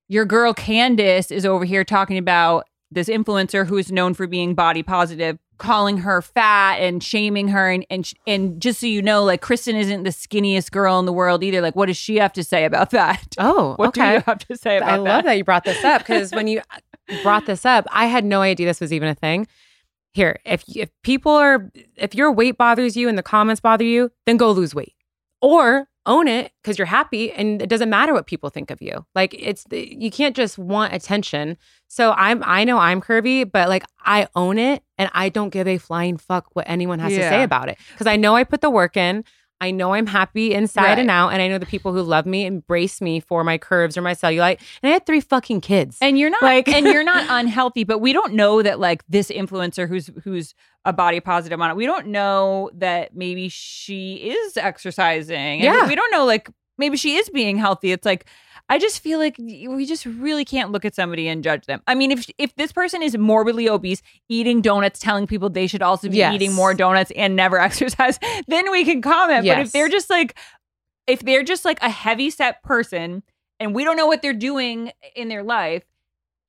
your girl Candace is over here talking about this influencer who is known for being body positive, calling her fat and shaming her. And, and, and just so you know, like, Kristen isn't the skinniest girl in the world either. Like, what does she have to say about *laughs* that? Oh, *laughs* What do you have to say about I that? I love that you brought this up because when you *laughs* brought this up, I had no idea this was even a thing. Here, if if people are if your weight bothers you and the comments bother you, then go lose weight or own it because you're happy and it doesn't matter what people think of you. Like it's you can't just want attention. So I'm I know I'm curvy, but like I own it and I don't give a flying fuck what anyone has to say about it because I know I put the work in. I know I'm happy inside Right. and out, and I know the people who love me embrace me for my curves or my cellulite. And I had three fucking kids. and you're not Like- and you're not *laughs* unhealthy but we don't know that like this influencer who's who's a body positive on it we don't know that maybe she is exercising Yeah. we, we don't know like maybe she is being healthy it's like i just feel like we just really can't look at somebody and judge them. I mean if if this person is morbidly obese eating donuts telling people they should also be Yes. eating more donuts and never *laughs* exercise then we can comment. But if they're just like if they're just like a heavy set person and we don't know what they're doing in their life,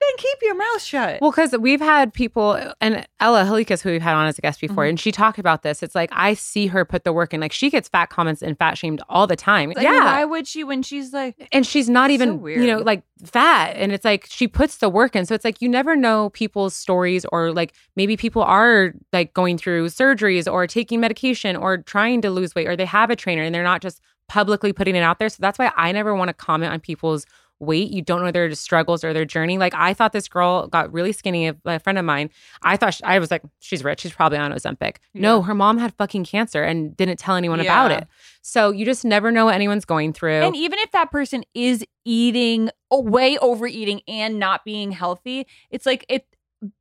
then keep your mouth shut. Well, because we've had people, and Ella Halikas, who we've had on as a guest before, Mhm. and she talked about this. It's like I see her put the work in. Like she gets fat comments and fat shamed all the time. Like, yeah, Why would she when she's like, and she's not So even you know like fat and it's like she puts the work in so it's like you never know people's stories or like maybe people are like going through surgeries or taking medication or trying to lose weight or they have a trainer and they're not just publicly putting it out there so that's why i never want to comment on people's weight. You don't know their struggles or their journey. Like i thought this girl got really skinny. A a friend of mine i thought she, i was like she's rich. She's probably on ozempic. No her mom had fucking cancer and didn't tell anyone about it. So you just never know what anyone's going through. And even if that person is eating, way overeating and not being healthy, it's like it.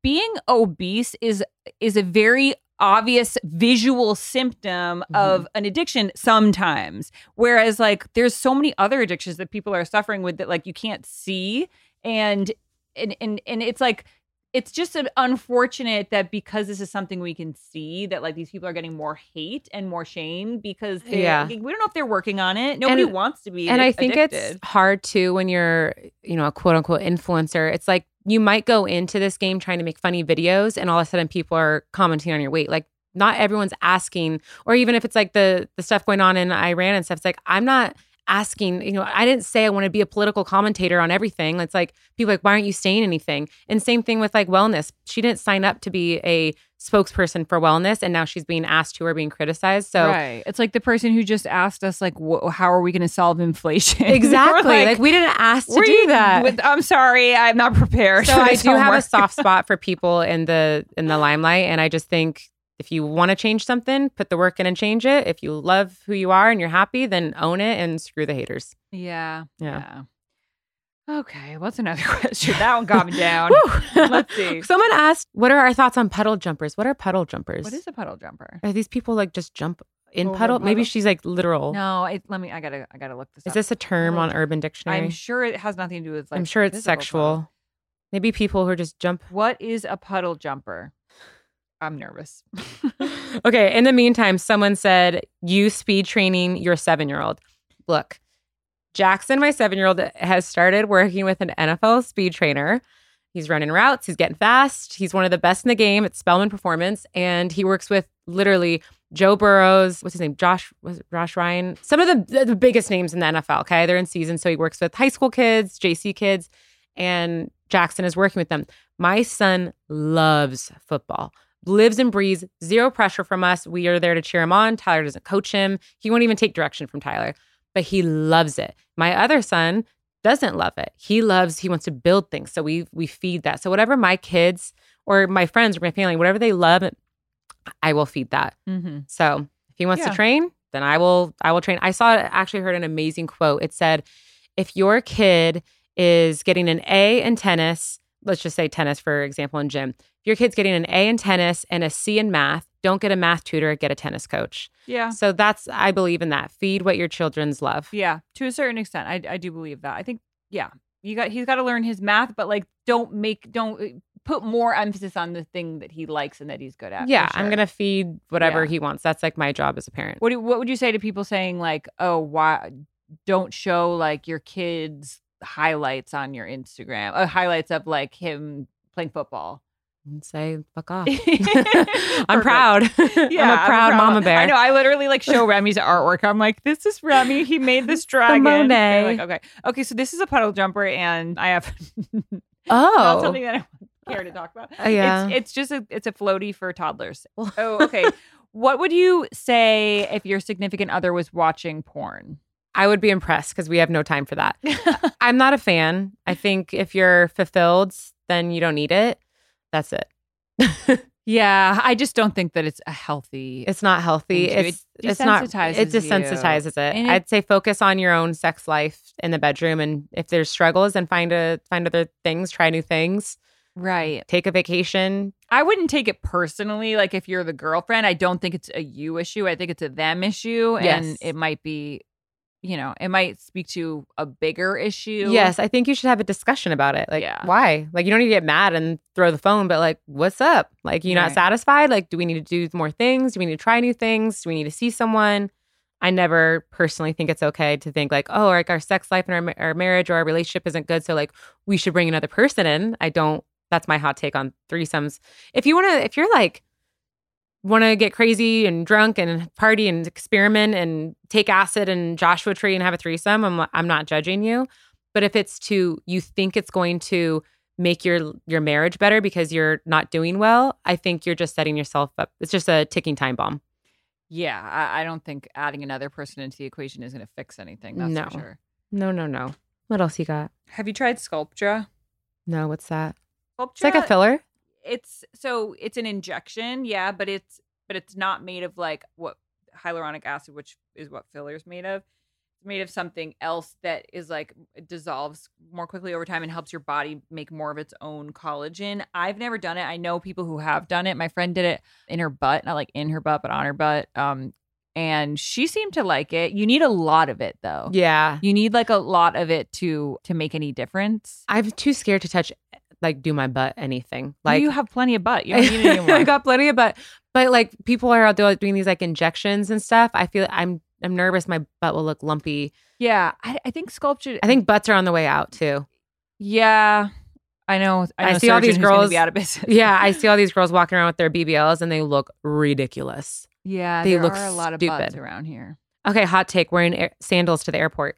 being obese is is a very obvious visual symptom mm-hmm. of an addiction sometimes whereas like there's so many other addictions that people are suffering with that like you can't see and and and, and it's like it's just an unfortunate that because this is something we can see that like these people are getting more hate and more shame because they Yeah. we don't know if they're working on it nobody And- wants to be and I think addicted. it's hard too when you're, you know, a quote unquote influencer. It's like you might go into this game trying to make funny videos, and all of a sudden people are commenting on your weight. Like not everyone's asking, or even if it's like the the stuff going on in Iran and stuff. It's like I'm not asking. You know, I didn't say I want to be a political commentator on everything. It's like people like, why aren't you saying anything? And same thing with like wellness. She didn't sign up to be a spokesperson for wellness, and now she's being asked to or being criticized. So. right. It's like the person who just asked us, like, wh- how are we going to solve inflation? *laughs* Exactly. like, we didn't ask to do that. With, I'm sorry, I'm not prepared. so I do have a soft *laughs* spot for people in the in the limelight, and I just think if you want to change something, put the work in and change it. If you love who you are and you're happy, then own it and screw the haters. Yeah. Yeah. yeah. Okay. What's another *laughs* question? That one got me down. Let's see. *laughs* Someone asked, "What are our thoughts on puddle jumpers? What are puddle jumpers? What is a puddle jumper? Are these people like just jump in Over puddle? Maybe she's like literal. No, it, let me. I gotta. I gotta look this up. Is up. this a term Puddle on Urban Dictionary? I'm sure it has nothing to do with. Like, I'm sure it's sexual. puddle. Maybe people who just jump. What is a puddle jumper? I'm nervous. *laughs* okay. In the meantime, someone said, you speed training your seven year old. Look, Jackson, my seven year old, has started working with an NFL speed trainer. He's running routes, he's getting fast. He's one of the best in the game at Spellman Performance. And he works with literally Joe Burrows, what's his name? Josh, was Josh Ryan? Some of the, the biggest names in the NFL. Okay. They're in season. So he works with high school kids, JC kids, and Jackson is working with them. My son loves football lives and breathes, zero pressure from us. We are there to cheer him on. Tyler doesn't coach him. He won't even take direction from Tyler, but he loves it. My other son doesn't love it. He loves, he wants to build things. So we we feed that. So whatever my kids or my friends or my family, whatever they love, I will feed that. mm-hmm. So if he wants Yeah. to train, then I will I will train. I saw actually heard an amazing quote. It said, if your kid is getting an A in tennis, let's just say tennis for example in gym. If your kid's getting an A in tennis and a C in math, don't get a math tutor, get a tennis coach. Yeah. So that's I believe in that. Feed what your children's love. Yeah. To a certain extent, I I do believe that. I think yeah, you got he's got to learn his math, but like don't make don't uh, put more emphasis on the thing that he likes and that he's good at. Yeah, I'm gonna feed whatever Yeah. he wants. That's like my job as a parent. What do, what would you say to people saying like, "Oh, why don't show like your kids highlights on your Instagram? Uh, highlights of like him playing football." And say fuck *laughs* off. *laughs* *laughs* I'm proud. Yeah, I'm a proud mama bear. I know. I literally like show Remy's artwork. I'm like, this is Remy. He made this dragon. Monet. Like, okay, okay. So this is a puddle jumper, and I have Oh, something that I care to talk about. Uh, yeah. It's, it's just a it's a floaty for toddlers. oh, okay. what would you say if your significant other was watching porn? I would be impressed because we have no time for that. *laughs* I'm not a fan. I think if you're fulfilled, then you don't need it. That's it. *laughs* yeah, I just don't think that it's a healthy. It's not healthy. It's It it's not. desensitizes It you. desensitizes it. And it- I'd say focus on your own sex life in the bedroom, and if there's struggles, then find a find other things. Try new things. right. Take a vacation. I wouldn't take it personally. Like if you're the girlfriend, I don't think it's a you issue. I think it's a them issue, and it might be, you know, it might speak to a bigger issue. Yes, I think you should have a discussion about it. Like, Yeah. why? Like, you don't need to get mad and throw the phone, but like, what's up? Like, you not Right. satisfied? Like, do we need to do more things? Do we need to try new things? Do we need to see someone? I never personally think it's okay to think like, oh, like our sex life and our, our marriage or our relationship isn't good. So like, we should bring another person in. I don't. That's my hot take on threesomes. If you want to, if you're like, want to get crazy and drunk and party and experiment and take acid and Joshua tree and have a threesome, I'm I'm not judging you. But if it's to you think it's going to make your your marriage better because you're not doing well, I think you're just setting yourself up. It's just a ticking time bomb. yeah. I, I don't think adding another person into the equation is going to fix anything. That's No. for sure. No, no, no. What else you got? Have you tried Sculptra? No, what's that? Sculptra. It's like a filler. It's so it's an injection, yeah, but it's but it's not made of like what hyaluronic acid, which is what filler is made of. It's made of something else that is like dissolves more quickly over time and helps your body make more of its own collagen. I've never done it. I know people who have done it. My friend did it in her butt, not like in her butt, but on her butt. Um, and she seemed to like it. You need a lot of it though. Yeah. You need like a lot of it to to make any difference. I'm too scared to touch, like, do my butt anything. Like you have plenty of butt. You don't need anymore. *laughs* I got plenty of butt. But like, people are out there doing these like injections and stuff. I feel I'm I'm nervous my butt will look lumpy. yeah, I, I think Sculptra. I think butts are on the way out too. Yeah, I know. I, I know a see all these surgeon who's gonna girls- out of business. *laughs* Yeah, I see all these girls walking around with their BBLs and they look ridiculous. yeah. They there look are a lot of butts stupid. around here. Okay, hot take: wearing air- sandals to the airport.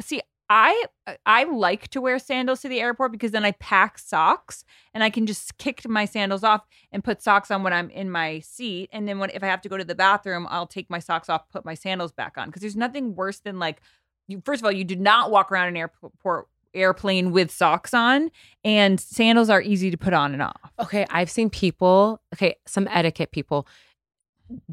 See, I uh, I like to wear sandals to the airport because then I pack socks and I can just kick my sandals off and put socks on when I'm in my seat. And then when if I have to go to the bathroom, I'll take my socks off, put my sandals back on. Because there's nothing worse than like you. First of all, you do not walk around an airport airplane with socks on, and sandals are easy to put on and off. Okay, I've seen people. Okay, some etiquette people,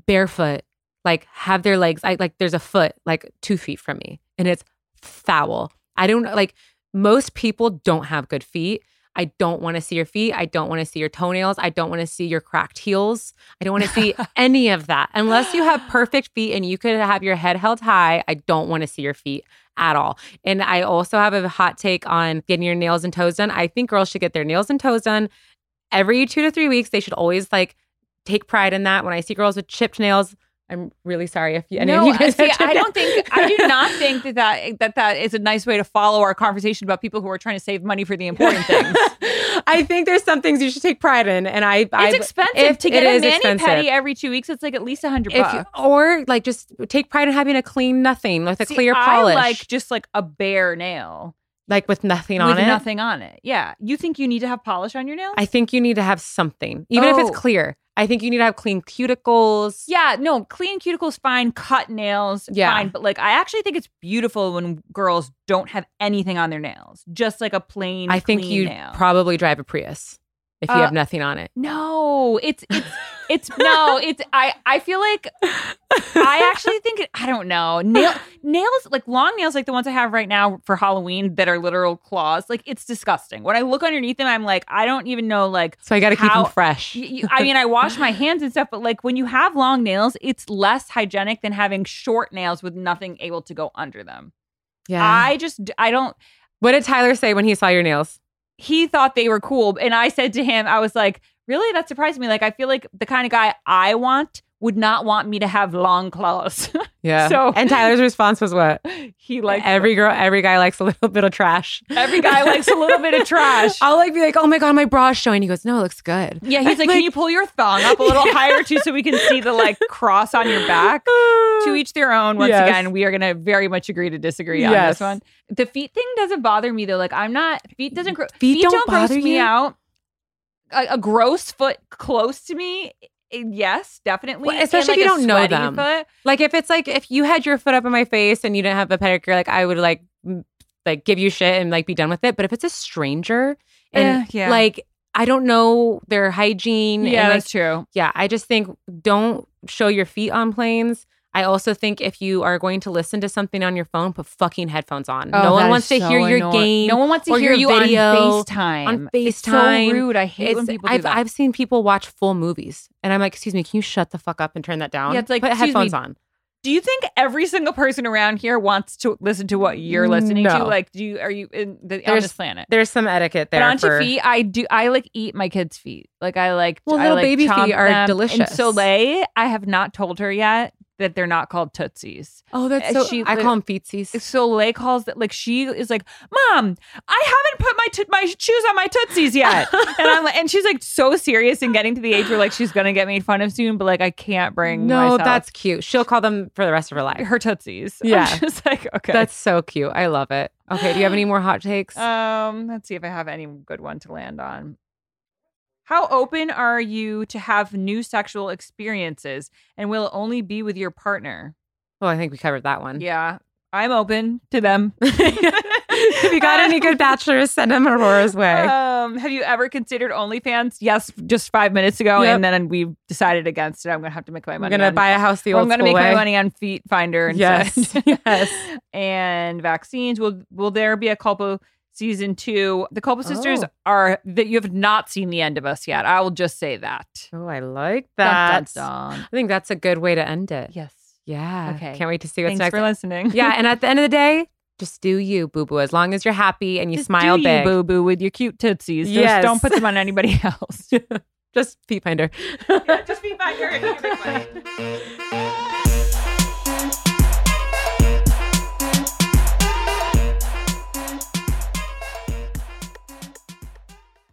barefoot, like have their legs. I like there's a foot like two feet from me, and it's foul. I don't like most people don't have good feet. I don't want to see your feet. I don't want to see your toenails. I don't want to see your cracked heels. I don't want to see *laughs* any of that. Unless you have perfect feet and you could have your head held high, I don't want to see your feet at all. And I also have a hot take on getting your nails and toes done. I think girls should get their nails and toes done every two to three weeks. They should always like take pride in that. When I see girls with chipped nails, I'm really sorry if you, any no, of you guys see, I don't think I do *laughs* not think that, that that that is a nice way to follow our conversation about people who are trying to save money for the important *laughs* things. I think there's some things you should take pride in, and I. I It's expensive if to get a is mani expensive. pedi every two weeks. It's like at least a hundred bucks. or like just take pride in having a clean nothing with a See, clear I polish, like just like a bare nail like with nothing with on it. nothing on it. Yeah, you think you need to have polish on your nails? I think you need to have something, even if Oh. it's clear. I think you need to have clean cuticles. yeah, no, clean cuticles fine, cut nails Yeah. fine, but like I actually think it's beautiful when girls don't have anything on their nails, just like a plain. I think you nail. probably drive a Prius if you Uh, have nothing on it. No, it's it's it's no, it's I I feel like I actually think it, I don't know nail nails like long nails like the ones I have right now for Halloween that are literal claws. Like it's disgusting. When I look underneath them, I'm like I don't even know like. So I got to keep them fresh. y- y- I mean, I wash my hands and stuff, but like when you have long nails, it's less hygienic than having short nails with nothing able to go under them. yeah. I just, I don't, what did Tyler say when he saw your nails? He thought they were cool. And I said to him, I was like, really? That surprised me. Like, I feel like the kind of guy I want would not want me to have long claws. *laughs* Yeah. So- and Tyler's response was what? *laughs* he like every girl, every guy likes a little bit of trash. every guy likes a little bit of trash. *laughs* I'll like be like, oh my god, my bra's showing. He goes, no, it looks good. Yeah, he's like, can you pull your thong up a little higher too so we can see the like cross on your back? to each their own. Once Yes. again, we are going to very much agree to disagree on this one. The feet thing doesn't bother me though. Like I'm not feet doesn't gro- Feet don't gross bother me you? out. A, a gross foot close to me, yes, definitely. Well, And, especially if you don't know them. foot. Like if it's like if you had your foot up in my face and you didn't have a pedicure, like I would like like give you shit and like be done with it. But if it's a stranger and Eh, yeah. like I don't know their hygiene, Yeah, and, like, that's true. yeah, I just think don't show your feet on planes. I also think if you are going to listen to something on your phone, put fucking headphones on. Oh, no one wants to so hear your annoying. game. No one wants to hear your you video on FaceTime. on FaceTime. It's so rude. I hate when people do I've, that. I've seen people watch full movies, and I'm like, excuse me, can you shut the fuck up and turn that down? Yeah, it's like, put headphones me, on. do you think every single person around here wants to listen to what you're listening to? Like, do you are you in the, on There's- this planet? There's some etiquette there. But onto for, feet, I do. I like eat my kids' feet. Like I like. Well, I little like baby feet are them. delicious. And Soleil, I have not told her yet that they're not called tootsies. Oh, that's so. she I lit- call them feetsies. Soleil calls that like she is like, Mom, I haven't put my to- my shoes on my tootsies yet, *laughs* and I'm like, and she's like so serious and getting to the age where like she's gonna get made fun of soon, but like I can't bring No, myself that's cute. She'll call them for the rest of her life. her tootsies. *laughs* I'm Yeah. just like okay. That's so cute. I love it. Okay, do you have any more hot takes? Um, let's see if I have any good one to land on. How open are you to have new sexual experiences and will it only be with your partner? well, I think we covered that one. Yeah, I'm open to them. *laughs* if you got any good bachelors, send them Aurora's way. Um, have you ever considered OnlyFans? Yes, just five minutes ago, Yep. and then we decided against it. I'm gonna have to make my money. I'm gonna on- buy a house the old I'm gonna make way. my money on Feet Finder Yes, instead. *laughs* yes. *laughs* and vaccines. Will Will there be a Culpo season two? The Culpo sisters Oh. are that you have not seen the end of us yet. I will just say that. Oh, I like that. dun, dun. I think that's a good way to end it. Yes. Yeah. Okay. Can't wait to see what's next. Thanks next. for listening. yeah, and at the end of the day, *laughs* just do you, boo boo. As long as you're happy and you Just smile do big. boo boo, with your cute tootsies. Just Yes. don't put them on anybody *laughs* else. Just feet finder. just Feet Finder *laughs*